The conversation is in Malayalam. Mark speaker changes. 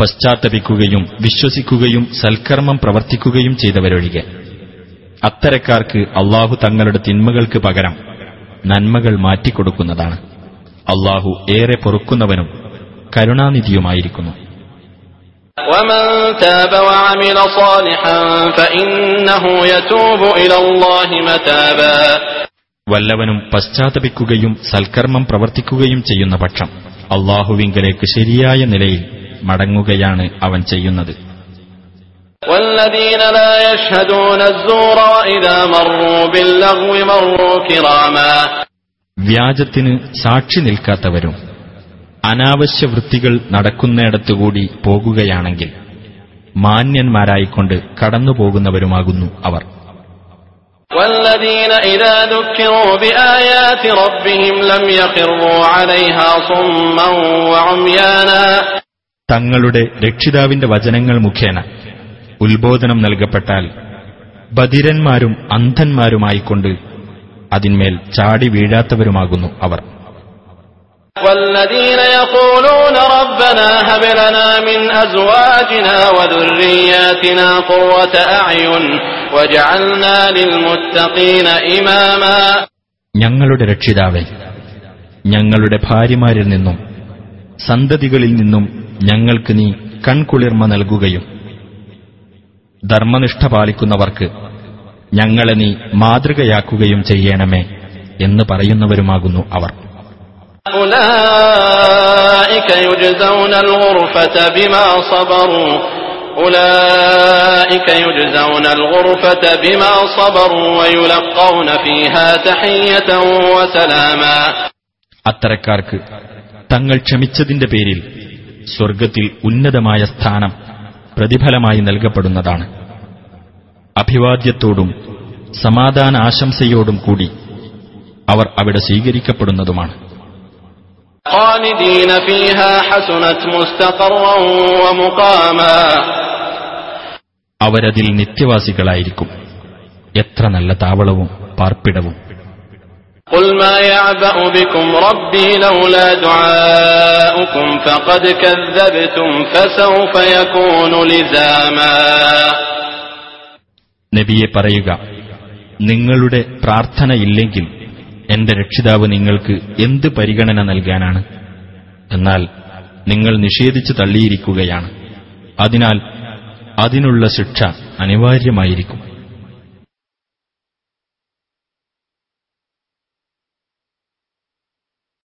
Speaker 1: പശ്ചാത്തപിക്കുകയും വിശ്വസിക്കുകയും സൽക്കർമ്മം പ്രവർത്തിക്കുകയും ചെയ്തവരൊഴികെ. അത്തരക്കാർക്ക് അള്ളാഹു തങ്ങളുടെ തിന്മകൾക്ക് പകരം നന്മകൾ മാറ്റിക്കൊടുക്കുന്നതാണ്. അള്ളാഹു ഏറെ പൊറുക്കുന്നവനും കരുണാനിധിയുമായിരിക്കുന്നു. വല്ലവനും പശ്ചാത്തപിക്കുകയും സൽക്കർമ്മം പ്രവർത്തിക്കുകയും ചെയ്യുന്ന പക്ഷം അള്ളാഹുവിങ്കലേക്ക് ശരിയായ നിലയിൽ മടങ്ങുകയാണ് അവൻ ചെയ്യുന്നത്
Speaker 2: والذين لا يشهدون الزور وإذا مروا باللغو مروا كراما
Speaker 1: വ്യാജത്തിന് സാക്ഷി നിൽക്കാത്തവരും അനാവശ്യ വൃത്തികൾ നടക്കുന്നിടത്തുകൂടി പോകുകയാണെങ്കിൽ മാന്യന്മാരായിക്കൊണ്ട് കടന്നുപോകുന്നവരുമാകുന്നു അവർ
Speaker 2: والذين إذا ذكروا بآيات ربهم لم يخروا عليها صما وعميانا
Speaker 1: തങ്ങളുടെ രക്ഷിതാവിന്റെ വചനങ്ങൾ മുഖേന ഉത്ബോധനം നൽകപ്പെട്ടാൽ ബധിരന്മാരും അന്ധന്മാരുമായിക്കൊണ്ട് അതിന്മേൽ ചാടി വീഴാത്തവരുമാകുന്നു അവർ
Speaker 2: والذين يقولون ربنا هب لنا من أزواجنا وذرياتنا قرة أعين واجعلنا للمتقين إماما
Speaker 1: ഞങ്ങളുടെ രക്ഷിതാവെ ഞങ്ങളുടെ ഭാര്യമാരിൽ നിന്നും സന്തതികളിൽ നിന്നും ഞങ്ങൾക്ക് നീ കൺകുളിർമ നൽകുകയും ധർമ്മനിഷ്ഠ പാലിക്കുന്നവർക്ക് ഞങ്ങളെ നീ മാതൃകയാക്കുകയും ചെയ്യണമേ എന്ന് പറയുന്നവരുമാകുന്നു അവർ
Speaker 2: أولئك يجزون الغرفة بما صبروا أولئك يجزون الغرفة بما صبروا ويلقون فيها تحية وسلاما
Speaker 1: അത്തരക്കാർക്ക് തങ്ങൾ ക്ഷമിച്ചതിന്റെ പേരിൽ സ്വർഗത്തിൽ ഉന്നതമായ സ്ഥാനം പ്രതിഫലമായി നൽകപ്പെടുന്നതാണ് അഭിവാദ്യത്തോടും സമാധാന ആശംസയോടും കൂടി അവർ അവിടെ സ്വീകരിക്കപ്പെടുന്നതുമാണ്
Speaker 2: خالدين فيها حسنت مستقرا ومقاما
Speaker 1: അവരതിൽ നിത്യവാസികളായിരിക്കും എത്ര നല്ല താവളവും പാർപ്പിടവും
Speaker 2: قل ما يعبأ بكم ربي لولا دعاؤكم فقد كذبتم فسوف يكون لزاما
Speaker 1: നബിയെ പറയുക നിങ്ങളുടെ പ്രാർത്ഥനയില്ലെങ്കിൽ എന്റെ രക്ഷിതാവ് നിങ്ങൾക്ക് എന്ത് പരിഗണന നൽകാനാണ്? എന്നാൽ നിങ്ങൾ നിഷേധിച്ചു തള്ളിയിരിക്കുകയാണ്. അതിനാൽ അതിനുള്ള ശിക്ഷ അനിവാര്യമായിരിക്കും.